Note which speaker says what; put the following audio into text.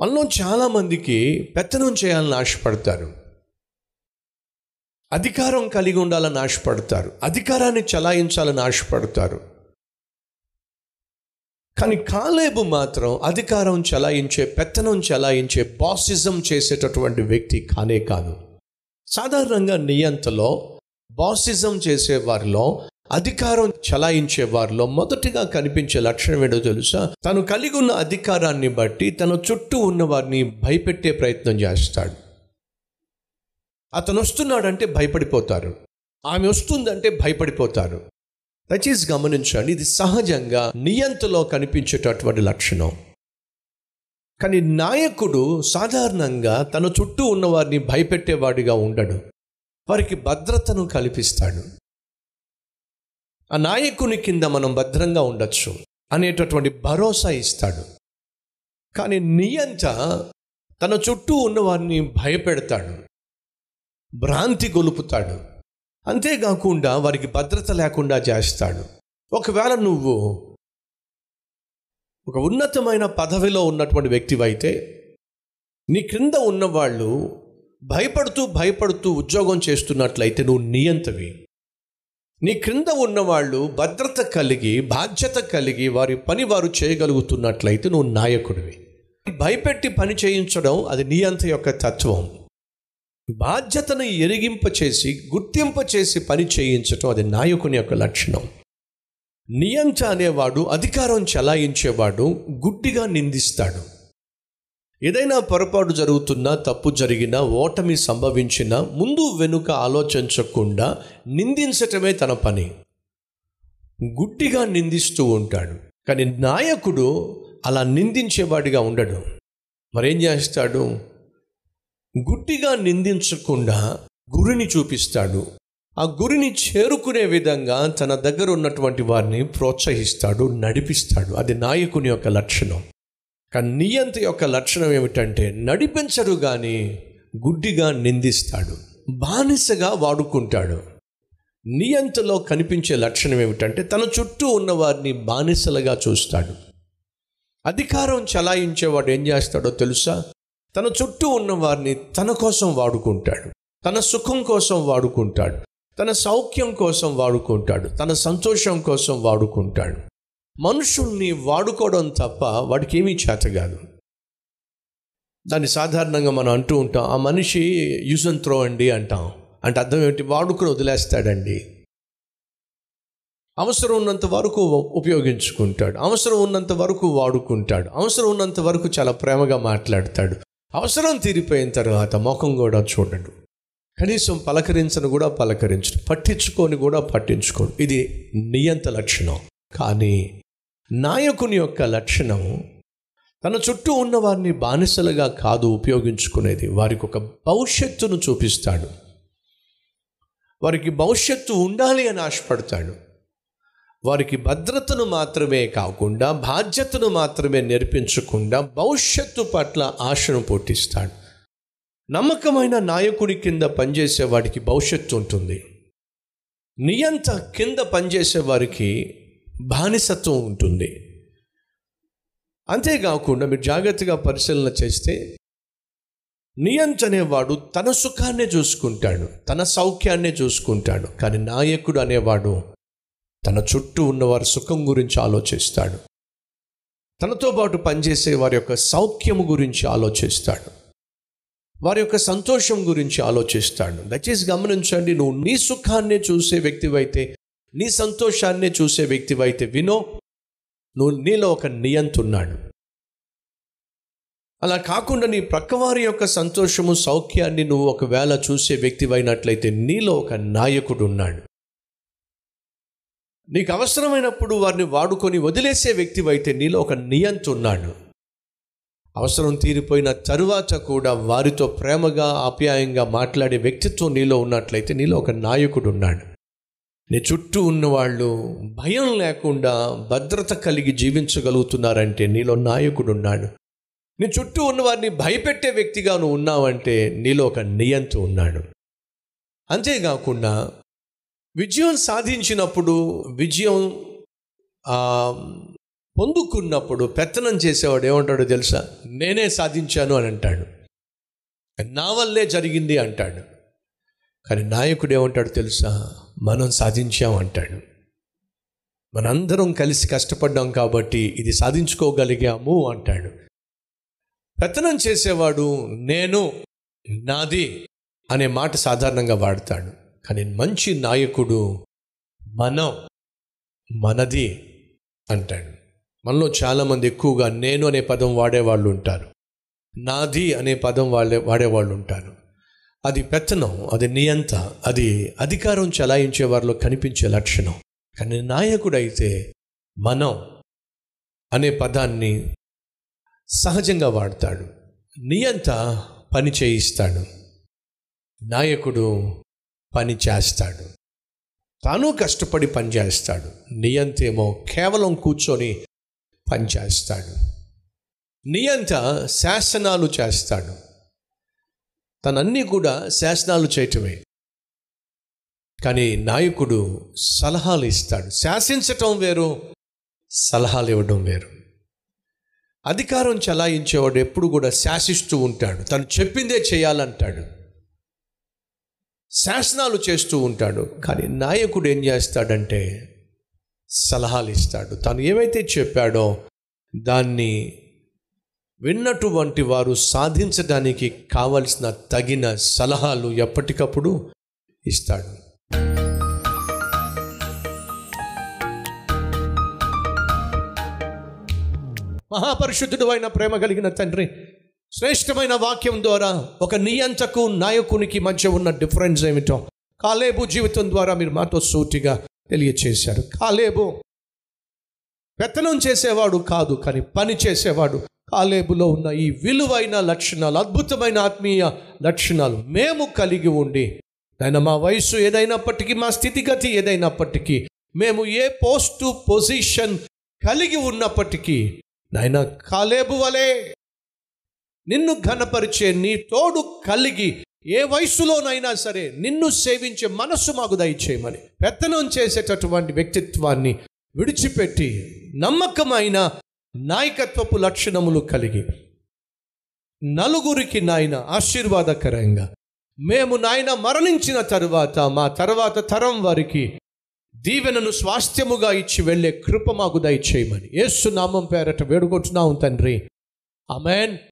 Speaker 1: మనలో చాలామందికి పెత్తనం చేయాలని ఆశపడతారు. అధికారం కలిగి ఉండాలని ఆశపడతారు. అధికారాన్ని చలాయించాలని ఆశపడతారు. కానీ కాలేబు మాత్రం అధికారం చలాయించే పెత్తనం చలాయించే బాసిజం చేసేటటువంటి వ్యక్తి కానే కాదు. సాధారణంగా నియంతలో బాసిజం చేసే వారిలో అధికారం చలాయించే వారిలో మొదటిగా కనిపించే లక్షణం ఏంటో తెలుసా? తను కలిగి ఉన్న అధికారాన్ని బట్టి తన చుట్టూ ఉన్న వారిని భయపెట్టే ప్రయత్నం చేస్తాడు. అతను వస్తున్నాడంటే భయపడిపోతారు. ఆమె వస్తుందంటే భయపడిపోతారు. దయచేసి గమనించండి ఇది సహజంగా నియంతలో కనిపించేటటువంటి లక్షణం. కానీ నాయకుడు సాధారణంగా తన చుట్టూ ఉన్నవారిని భయపెట్టేవాడిగా ఉండడు. వారికి భద్రతను కల్పిస్తాడు. ఆ నాయకుని కింద మనం భద్రంగా ఉండొచ్చు అనేటటువంటి భరోసా ఇస్తాడు. కానీ నియంత తన చుట్టూ ఉన్న వారిని భయపెడతాడు. భ్రాంతి గొలుపుతాడు. అంతేకాకుండా వారికి భద్రత లేకుండా చేస్తాడు. ఒకవేళ నువ్వు ఒక ఉన్నతమైన పదవిలో ఉన్నటువంటి వ్యక్తివైతే నీ క్రింద ఉన్నవాళ్ళు భయపడుతూ భయపడుతూ ఉద్యోగం చేస్తున్నట్లయితే నువ్వు నియంతవి. నీ క్రింద ఉన్నవాళ్ళు భద్రత కలిగి బాధ్యత కలిగి వారి పని వారు చేయగలుగుతున్నట్లయితే నువ్వు నాయకుడివి. భయపెట్టి పని చేయించడం అది నియంత యొక్క తత్వం. బాధ్యతను ఎరిగింపచేసి గుర్తింపచేసి పని చేయించడం అది నాయకుని యొక్క లక్షణం. నియంత అనేవాడు అధికారం చలాయించేవాడు గుడ్డిగా నిందిస్తాడు. ఏదైనా పొరపాటు జరుగుతున్నా తప్పు జరిగినా ఓటమి సంభవించినా ముందు వెనుక ఆలోచించకుండా నిందించటమే తన పని. గుడ్డిగా నిందిస్తూ ఉంటాడు. కానీ నాయకుడు అలా నిందించేవాడిగా ఉండడు. మరేం చేస్తాడు? గుడ్డిగా నిందించకుండా గురిని చూపిస్తాడు. ఆ గురిని చేరుకునే విధంగా తన దగ్గర ఉన్నటువంటి వారిని ప్రోత్సహిస్తాడు నడిపిస్తాడు. అది నాయకుని యొక్క లక్షణం. కానీ నియంత యొక్క లక్షణం ఏమిటంటే నడిపించడు కానీ గుడ్డిగా నిందిస్తాడు బానిసగా వాడుకుంటాడు. నియంతలో కనిపించే లక్షణం ఏమిటంటే తన చుట్టూ ఉన్న వారిని బానిసలుగా చూస్తాడు. అధికారం చలాయించేవాడు ఏం చేస్తాడో తెలుసా? తన చుట్టూ ఉన్న వారిని తన కోసం వాడుకుంటాడు తన సుఖం కోసం వాడుకుంటాడు తన సౌఖ్యం కోసం వాడుకుంటాడు తన సంతోషం కోసం వాడుకుంటాడు. మనుషుల్ని వాడుకోవడం తప్ప వాడికి ఏమీ చేత కాదు. దాన్ని సాధారణంగా మనం అంటూ ఉంటాం ఆ మనిషి యూజ్ అండ్ త్రో అండి అంటాం. అంటే అర్థం ఏమిటి? వాడుకుని వదిలేస్తాడండి. అవసరం ఉన్నంత వరకు ఉపయోగించుకుంటాడు. అవసరం ఉన్నంత వరకు వాడుకుంటాడు. అవసరం ఉన్నంత వరకు చాలా ప్రేమగా మాట్లాడతాడు. అవసరం తీరిపోయిన తర్వాత ముఖం కూడా చూడడు. కనీసం పలకరించను కూడా పలకరించడు. పట్టించుకొని కూడా పట్టించుకోడు. ఇది నియంత లక్షణం. కానీ నాయకుని యొక్క లక్షణం తన చుట్టూ ఉన్న వారిని బానిసలుగా కాదు ఉపయోగించుకునేది. వారికి ఒక భవిష్యత్తును చూపిస్తాడు. వారికి భవిష్యత్తు ఉండాలి అని ఆశపడతాడు. వారికి భద్రతను మాత్రమే కాకుండా బాధ్యతను మాత్రమే నేర్పించకుండా భవిష్యత్తు పట్ల ఆశను పుట్టిస్తాడు నమ్మకమైన నాయకుడి కింద పనిచేసే వాడికి భవిష్యత్తు ఉంటుంది. నియంత కింద పనిచేసే వారికి బానిసత్వం ఉంటుంది. అంతేకాకుండా మీరు జాగ్రత్తగా పరిశీలన చేస్తే నియంత అనేవాడు తన సుఖాన్నే చూసుకుంటాడు తన సౌఖ్యాన్నే చూసుకుంటాడు కానీ నాయకుడు అనేవాడు తన చుట్టూ ఉన్నవారి సుఖం గురించి ఆలోచిస్తాడు. తనతో పాటు పనిచేసే వారి యొక్క సౌఖ్యము గురించి ఆలోచిస్తాడు. వారి యొక్క సంతోషం గురించి ఆలోచిస్తాడు. దయచేసి గమనించండి నువ్వు నీ సుఖాన్నే చూసే వ్యక్తివైతే నీ సంతోషాన్నే చూసే వ్యక్తివైతే వినో. నువ్వు నీలో ఒక నియంతున్నాడు అలా కాకుండా నీ ప్రక్కవారి యొక్క సంతోషము సౌఖ్యాన్ని నువ్వు ఒకవేళ చూసే వ్యక్తివైనట్లయితే నీలో ఒక నాయకుడు ఉన్నాడు నీకు అవసరమైనప్పుడు వారిని వాడుకొని వదిలేసే వ్యక్తివైతే నీలో ఒక నియంత ఉన్నాడు అవసరం తీరిపోయిన తరువాత కూడా వారితో ప్రేమగా ఆప్యాయంగా మాట్లాడే వ్యక్తిత్వం నీలో ఉన్నట్లయితే నీలో ఒక నాయకుడు ఉన్నాడు నీ చుట్టూ ఉన్నవాళ్ళు భయం లేకుండా భద్రత కలిగి జీవించగలుగుతున్నారంటే నీలో నాయకుడు ఉన్నాడు. నీ చుట్టూ ఉన్నవారిని భయపెట్టే వ్యక్తిగా నువ్వు ఉన్నావంటే నీలో ఒక నియంత ఉన్నాడు. అంతేకాకుండా విజయం సాధించినప్పుడు విజయం పొందుకున్నప్పుడు పెత్తనం చేసేవాడు ఏమంటాడో తెలుసా? నేనే సాధించాను అని అంటాడు. నా వల్లే జరిగింది అంటాడు. కానీ నాయకుడు ఏమంటాడు తెలుసా? మనం సాధించాం అంటాడు. మనందరం కలిసి కష్టపడ్డాం కాబట్టి ఇది సాధించుకోగలిగాము అంటాడు. పెత్తనం చేసేవాడు నేను నాది అనే మాట సాధారణంగా వాడతాడు. కానీ మంచి నాయకుడు మనం మనది అంటాడు. మనలో చాలామంది ఎక్కువగా నేను అనే పదం వాడేవాళ్ళు ఉంటారు. నాది అనే పదం వాడే వాడేవాళ్ళు ఉంటారు. అది పెత్తనం అది నియంత అది అధికారం చలాయించే వారిలో కనిపించే లక్షణం. కానీ నాయకుడైతే మనం అనే పదాన్ని సహజంగా వాడతాడు. నియంత పని చేయిస్తాడు. నాయకుడు పని చేస్తాడు. తాను కష్టపడి పని చేస్తాడు. నియంతేమో కేవలం కూర్చొని పని చేస్తాడు. నియంత శాసనాలు చేస్తాడు. తనన్నీ కూడా శాసనాలు చేయటమే. కానీ నాయకుడు సలహాలు ఇస్తాడు. శాసించటం వేరు సలహాలు ఇవ్వడం వేరు. అధికారం చలాయించేవాడు ఎప్పుడు కూడా శాసిస్తూ ఉంటాడు. తను చెప్పిందే చేయాలంటాడు. శాసనాలు చేస్తూ ఉంటాడు. కానీ నాయకుడు ఏం చేస్తాడంటే సలహాలు ఇస్తాడు. తను ఏమైతే చెప్పాడో దాన్ని విన్నటువంటి వారు సాధించడానికి కావలసిన తగిన సలహాలు ఎప్పటికప్పుడు ఇస్తాడు. మహాపరిశుద్ధుడు అయిన ప్రేమ కలిగిన తండ్రి శ్రేష్టమైన వాక్యం ద్వారా ఒక నియంతకు నాయకునికి మధ్య ఉన్న డిఫరెన్స్ ఏమిటో కాలేబు జీవితం ద్వారా మీరు మాతో సూటిగా తెలియచేశారు. కాలేబు పెత్తనం చేసేవాడు కాదు కానీ పని చేసేవాడు కాలేబులో ఉన్న ఈ విలువైన లక్షణాలు అద్భుతమైన ఆత్మీయ లక్షణాలు మేము కలిగి ఉండి ఆయన మా వయసు ఏదైనప్పటికీ మా స్థితిగతి ఏదైనప్పటికీ మేము ఏ పోస్టు పొజిషన్ కలిగి ఉన్నప్పటికీ నాయన కాలేబు వలే నిన్ను ఘనపరిచే నీ తోడు కలిగి ఏ వయసులోనైనా సరే నిన్ను సేవించే మనస్సు మాకు దయచేయమని పెత్తనం చేసేటటువంటి వ్యక్తిత్వాన్ని విడిచిపెట్టి నమ్మకమైన నాయకత్వపు లక్షణములు కలిగి. నలుగురికి నాయన ఆశీర్వాదకరంగా. మేము నాయన మరణించిన తరువాత మా తర్వాత తరం వారికి దీవెనను స్వాస్థ్యముగా ఇచ్చి వెళ్ళే కృప మాకు దయచేయమని. ఏసునామం పేరట వేడుకుంటున్నాం తండ్రి. అమెన్